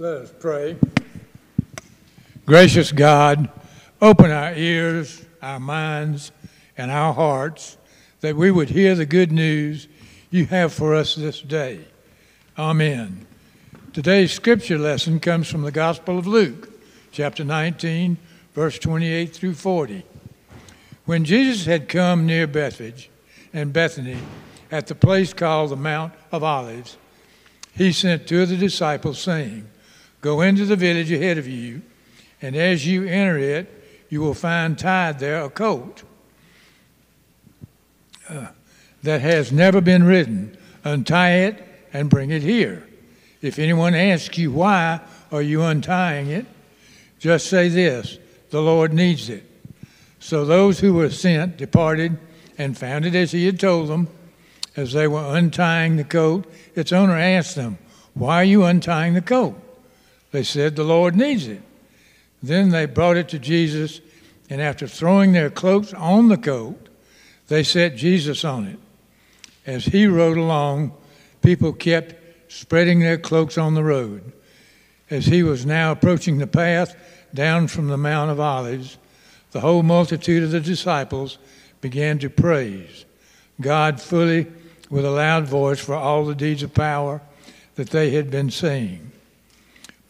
Let us pray. Gracious God, open our ears, our minds, and our hearts that we would hear the good news you have for us this day. Amen. Today's scripture lesson comes from the Gospel of Luke, chapter 19, verse 28 through 40. When Jesus had come near Bethphage and Bethany at the place called the Mount of Olives, he sent two of the disciples, saying, Go into the village ahead of you, and as you enter it, you will find tied there a colt uh, that has never been ridden. Untie it and bring it here. If anyone asks you, Why are you untying it? just say this The Lord needs it. So those who were sent departed and found it as he had told them. As they were untying the coat, its owner asked them, Why are you untying the coat? They said, The Lord needs it. Then they brought it to Jesus, and after throwing their cloaks on the coat, they set Jesus on it. As he rode along, people kept spreading their cloaks on the road. As he was now approaching the path down from the Mount of Olives, the whole multitude of the disciples began to praise God fully with a loud voice for all the deeds of power that they had been seeing.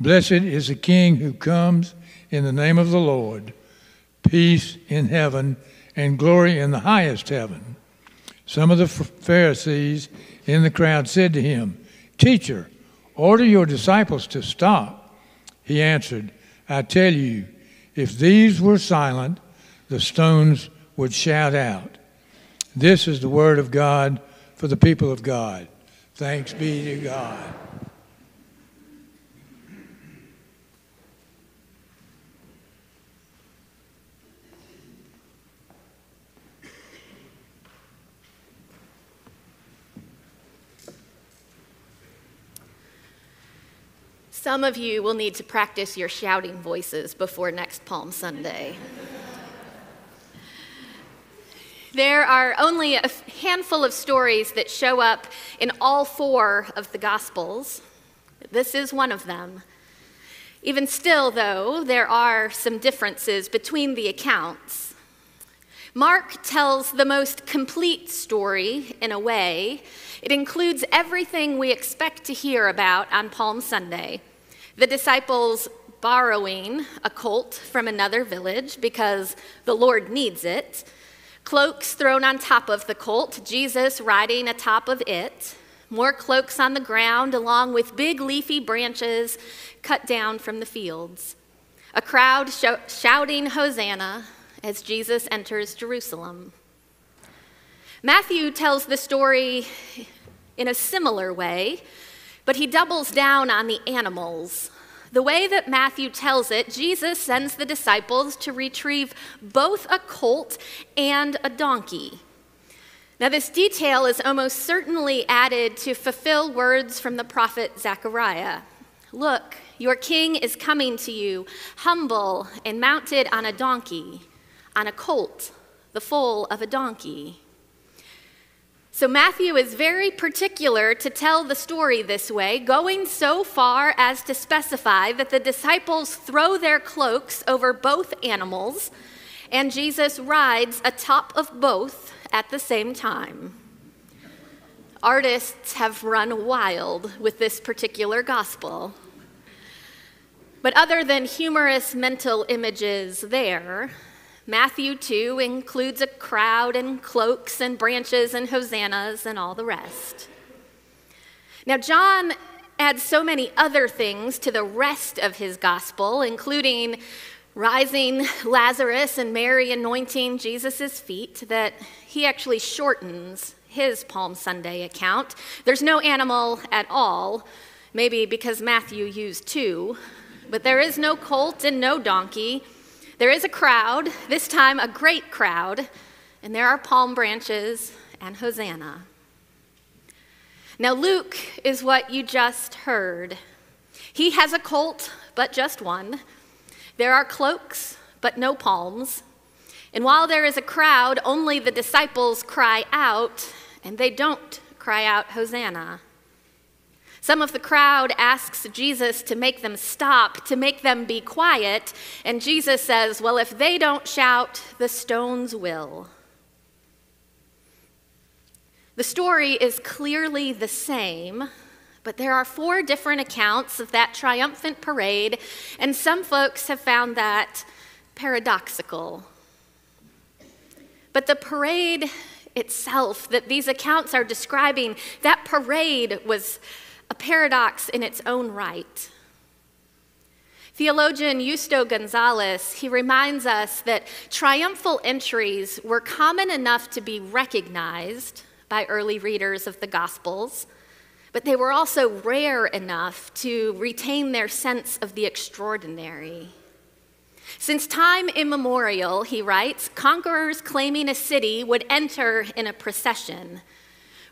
Blessed is the King who comes in the name of the Lord, peace in heaven and glory in the highest heaven. Some of the Pharisees in the crowd said to him, Teacher, order your disciples to stop. He answered, I tell you, if these were silent, the stones would shout out. This is the word of God for the people of God. Thanks be to God. Some of you will need to practice your shouting voices before next Palm Sunday. There are only a handful of stories that show up in all four of the Gospels. This is one of them. Even still, though, there are some differences between the accounts. Mark tells the most complete story in a way. It includes everything we expect to hear about on Palm Sunday. The disciples borrowing a colt from another village because the Lord needs it Cloaks thrown on top of the colt, Jesus riding atop of it. More cloaks on the ground, along with big leafy branches cut down from the fields. A crowd sh- shouting Hosanna as Jesus enters Jerusalem. Matthew tells the story in a similar way, but he doubles down on the animals the way that Matthew tells it, Jesus sends the disciples to retrieve both a colt and a donkey. Now, this detail is almost certainly added to fulfill words from the prophet Zechariah. Look, your king is coming to you, humble and mounted on a donkey, on a colt, the foal of a donkey. So Matthew is very particular to tell the story this way, going so far as to specify that the disciples throw their cloaks over both animals, and Jesus rides atop of both at the same time. Artists have run wild with this particular gospel. But other than humorous mental images there, Matthew too includes a crowd and cloaks and branches and hosannas and all the rest. Now, John adds so many other things to the rest of his gospel, including rising Lazarus and Mary anointing Jesus' feet, that he actually shortens his Palm Sunday account. There's no animal at all, maybe because Matthew used two, but there is no colt and no donkey. There is a crowd, this time a great crowd, and there are palm branches and Hosanna. Now, Luke is what you just heard. He has a colt, but just one. There are cloaks, but no palms. And while there is a crowd, only the disciples cry out, and they don't cry out, Hosanna. Some of the crowd asks Jesus to make them stop, to make them be quiet, and Jesus says, Well, if they don't shout, the stones will. The story is clearly the same, but there are four different accounts of that triumphant parade, and some folks have found that paradoxical. But the parade itself, that these accounts are describing, that parade was a paradox in its own right. Theologian Justo Gonzalez, he reminds us that triumphal entries were common enough to be recognized by early readers of the Gospels, but they were also rare enough to retain their sense of the extraordinary. Since time immemorial, he writes, conquerors claiming a city would enter in a procession.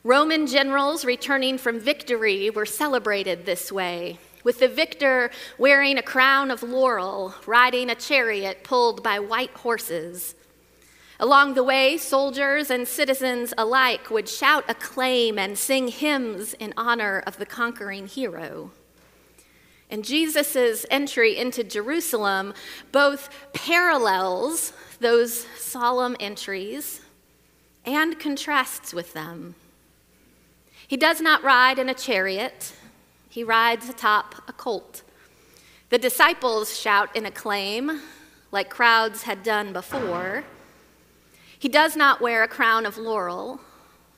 Roman generals returning from victory were celebrated this way, with the victor wearing a crown of laurel, riding a chariot pulled by white horses. Along the way, soldiers and citizens alike would shout acclaim and sing hymns in honor of the conquering hero. And Jesus' entry into Jerusalem both parallels those solemn entries and contrasts with them. He does not ride in a chariot, he rides atop a colt. The disciples shout in acclaim, like crowds had done before. He does not wear a crown of laurel,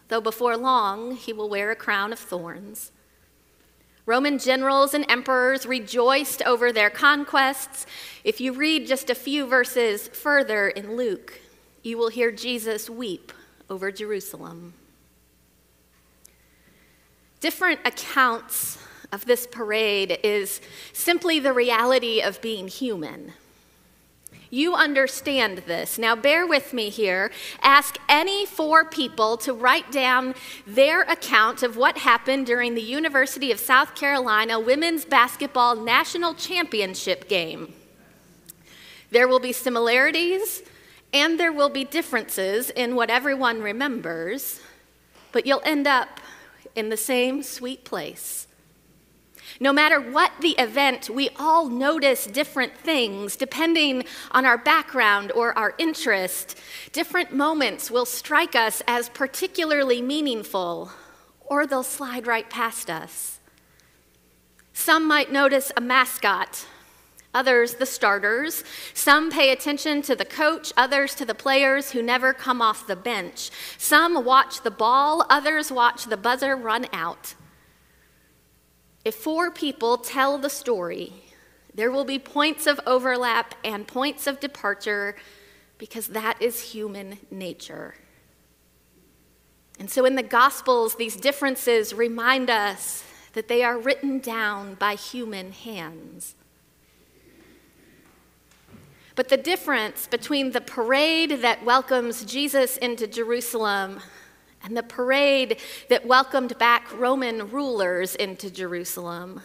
though before long he will wear a crown of thorns. Roman generals and emperors rejoiced over their conquests. If you read just a few verses further in Luke, you will hear Jesus weep over Jerusalem. Different accounts of this parade is simply the reality of being human. You understand this. Now, bear with me here. Ask any four people to write down their account of what happened during the University of South Carolina women's basketball national championship game. There will be similarities and there will be differences in what everyone remembers, but you'll end up in the same sweet place. No matter what the event, we all notice different things depending on our background or our interest. Different moments will strike us as particularly meaningful, or they'll slide right past us. Some might notice a mascot others the starters. Some pay attention to the coach, others to the players who never come off the bench. Some watch the ball, others watch the buzzer run out. If four people tell the story, there will be points of overlap and points of departure because that is human nature. And so in the Gospels, these differences remind us that they are written down by human hands. But the difference between the parade that welcomes Jesus into Jerusalem and the parade that welcomed back Roman rulers into Jerusalem,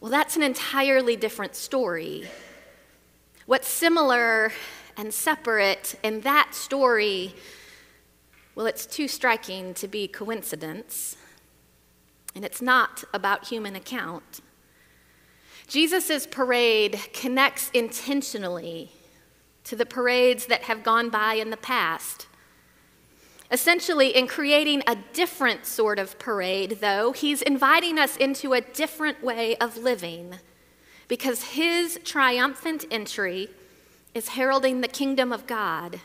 well, that's an entirely different story. What's similar and separate in that story, well, it's too striking to be coincidence, and it's not about human account. Jesus' parade connects intentionally to the parades that have gone by in the past. Essentially, in creating a different sort of parade, though, he's inviting us into a different way of living because his triumphant entry is heralding the kingdom of God,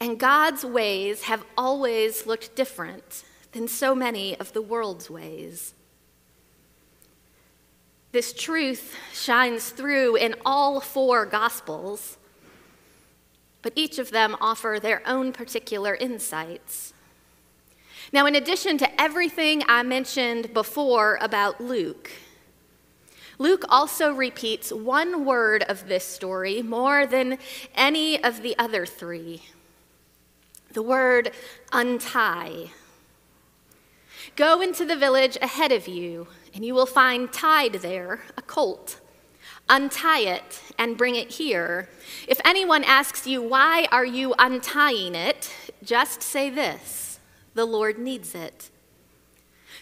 and God's ways have always looked different than so many of the world's ways. This truth shines through in all four Gospels, but each of them offer their own particular insights. Now, in addition to everything I mentioned before about Luke, Luke also repeats one word of this story more than any of the other three the word untie. Go into the village ahead of you, and you will find tied there a colt. Untie it and bring it here. If anyone asks you, Why are you untying it? just say this the Lord needs it.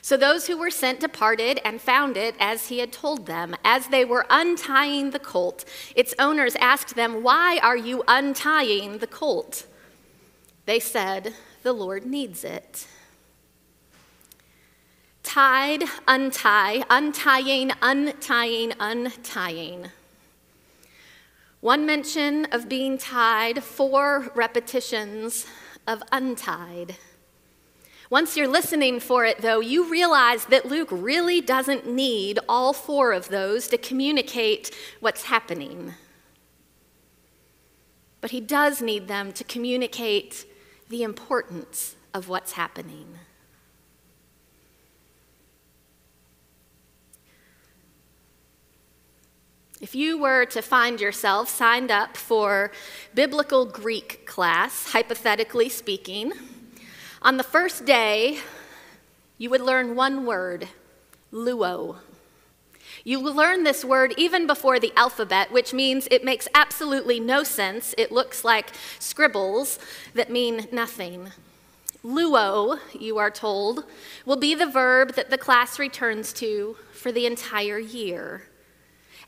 So those who were sent departed and found it as he had told them. As they were untying the colt, its owners asked them, Why are you untying the colt? They said, The Lord needs it. Tied, untie, untying, untying, untying. One mention of being tied, four repetitions of untied. Once you're listening for it, though, you realize that Luke really doesn't need all four of those to communicate what's happening. But he does need them to communicate the importance of what's happening. If you were to find yourself signed up for biblical Greek class, hypothetically speaking, on the first day, you would learn one word, luo. You will learn this word even before the alphabet, which means it makes absolutely no sense. It looks like scribbles that mean nothing. Luo, you are told, will be the verb that the class returns to for the entire year.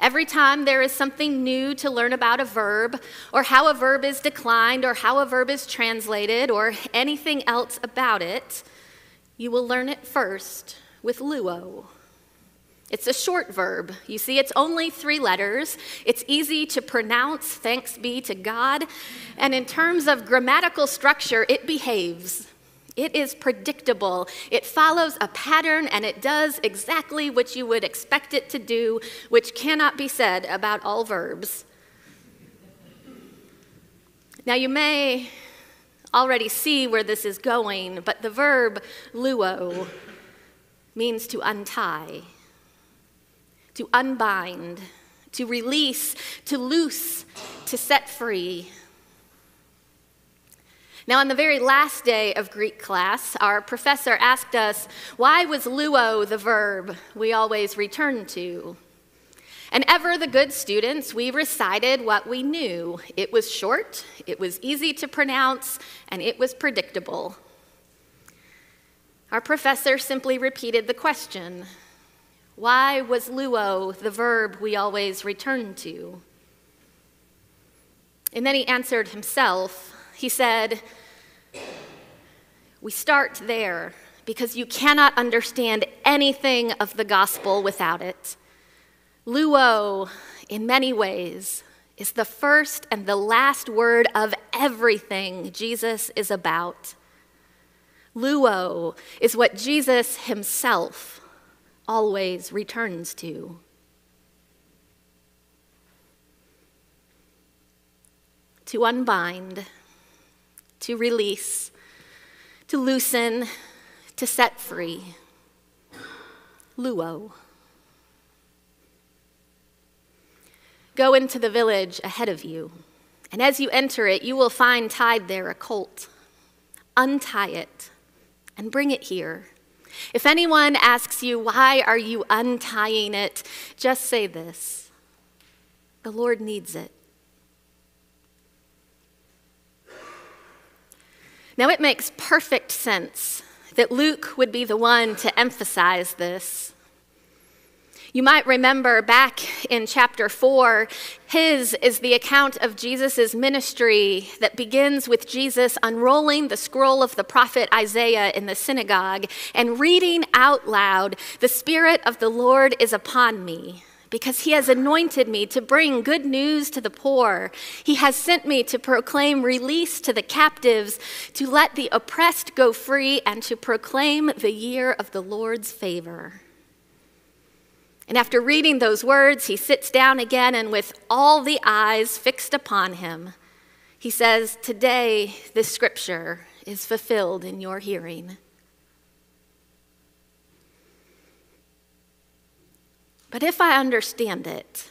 Every time there is something new to learn about a verb, or how a verb is declined, or how a verb is translated, or anything else about it, you will learn it first with luo. It's a short verb. You see, it's only three letters. It's easy to pronounce, thanks be to God. And in terms of grammatical structure, it behaves. It is predictable. It follows a pattern and it does exactly what you would expect it to do, which cannot be said about all verbs. Now, you may already see where this is going, but the verb luo means to untie, to unbind, to release, to loose, to set free. Now, on the very last day of Greek class, our professor asked us, why was luo the verb we always return to? And ever the good students, we recited what we knew. It was short, it was easy to pronounce, and it was predictable. Our professor simply repeated the question Why was luo the verb we always return to? And then he answered himself he said, We start there because you cannot understand anything of the gospel without it. Luo, in many ways, is the first and the last word of everything Jesus is about. Luo is what Jesus himself always returns to. To unbind to release, to loosen, to set free. Luo. Go into the village ahead of you, and as you enter it, you will find tied there a colt. Untie it and bring it here. If anyone asks you, Why are you untying it? just say this The Lord needs it. Now, it makes perfect sense that Luke would be the one to emphasize this. You might remember back in chapter 4, his is the account of Jesus' ministry that begins with Jesus unrolling the scroll of the prophet Isaiah in the synagogue and reading out loud, The Spirit of the Lord is upon me because he has anointed me to bring good news to the poor. He has sent me to proclaim release to the captives, to let the oppressed go free, and to proclaim the year of the Lord's favor. And after reading those words, he sits down again, and with all the eyes fixed upon him, he says, Today this scripture is fulfilled in your hearing. But if I understand it,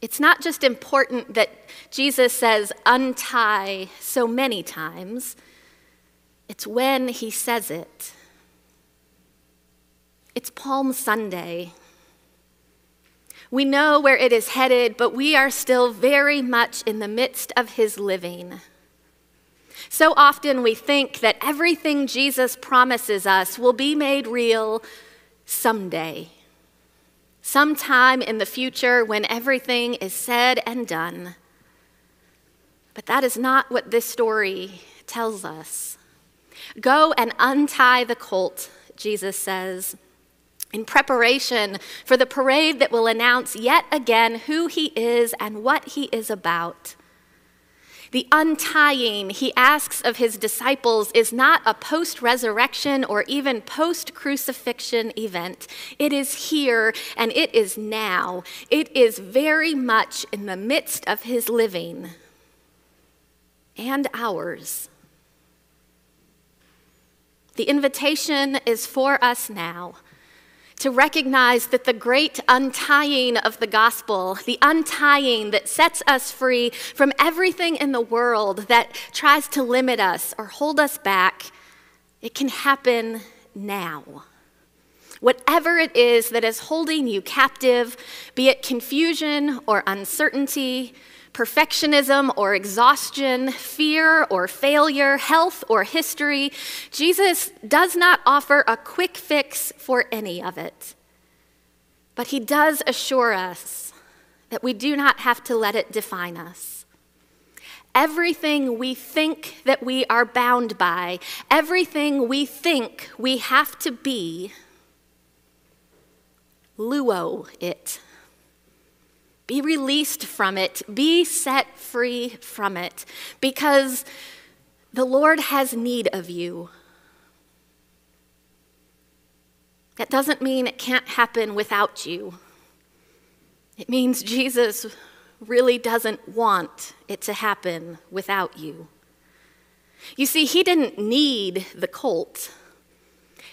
it's not just important that Jesus says untie so many times, it's when he says it. It's Palm Sunday. We know where it is headed, but we are still very much in the midst of his living. So often we think that everything Jesus promises us will be made real someday. Sometime in the future when everything is said and done. But that is not what this story tells us. Go and untie the colt, Jesus says, in preparation for the parade that will announce yet again who he is and what he is about. The untying he asks of his disciples is not a post resurrection or even post crucifixion event. It is here and it is now. It is very much in the midst of his living and ours. The invitation is for us now to recognize that the great untying of the gospel, the untying that sets us free from everything in the world that tries to limit us or hold us back, it can happen now. Whatever it is that is holding you captive, be it confusion or uncertainty, perfectionism or exhaustion, fear or failure, health or history, Jesus does not offer a quick fix for any of it. But he does assure us that we do not have to let it define us. Everything we think that we are bound by, everything we think we have to be, luo it. Be released from it. Be set free from it because the Lord has need of you. That doesn't mean it can't happen without you. It means Jesus really doesn't want it to happen without you. You see, he didn't need the colt.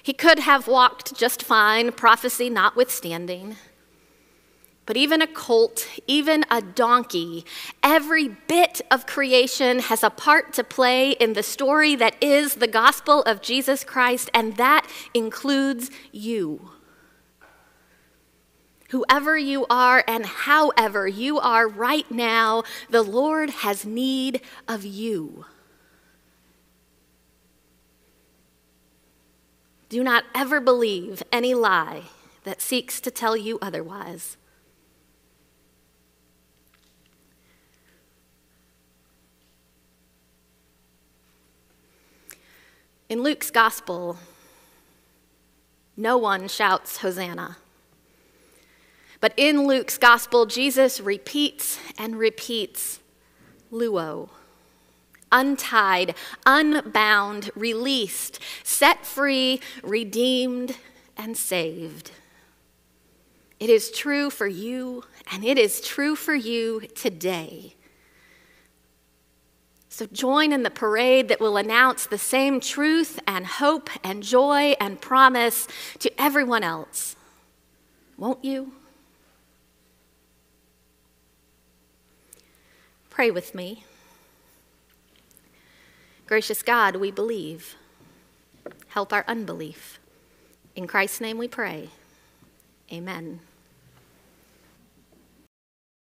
He could have walked just fine, prophecy notwithstanding. But even a colt, even a donkey, every bit of creation has a part to play in the story that is the gospel of Jesus Christ, and that includes you. Whoever you are and however you are right now, the Lord has need of you. Do not ever believe any lie that seeks to tell you otherwise. In Luke's gospel, no one shouts Hosanna. But in Luke's gospel, Jesus repeats and repeats luo untied, unbound, released, set free, redeemed, and saved. It is true for you, and it is true for you today. So join in the parade that will announce the same truth and hope and joy and promise to everyone else. Won't you? Pray with me. Gracious God, we believe. Help our unbelief. In Christ's name we pray. Amen.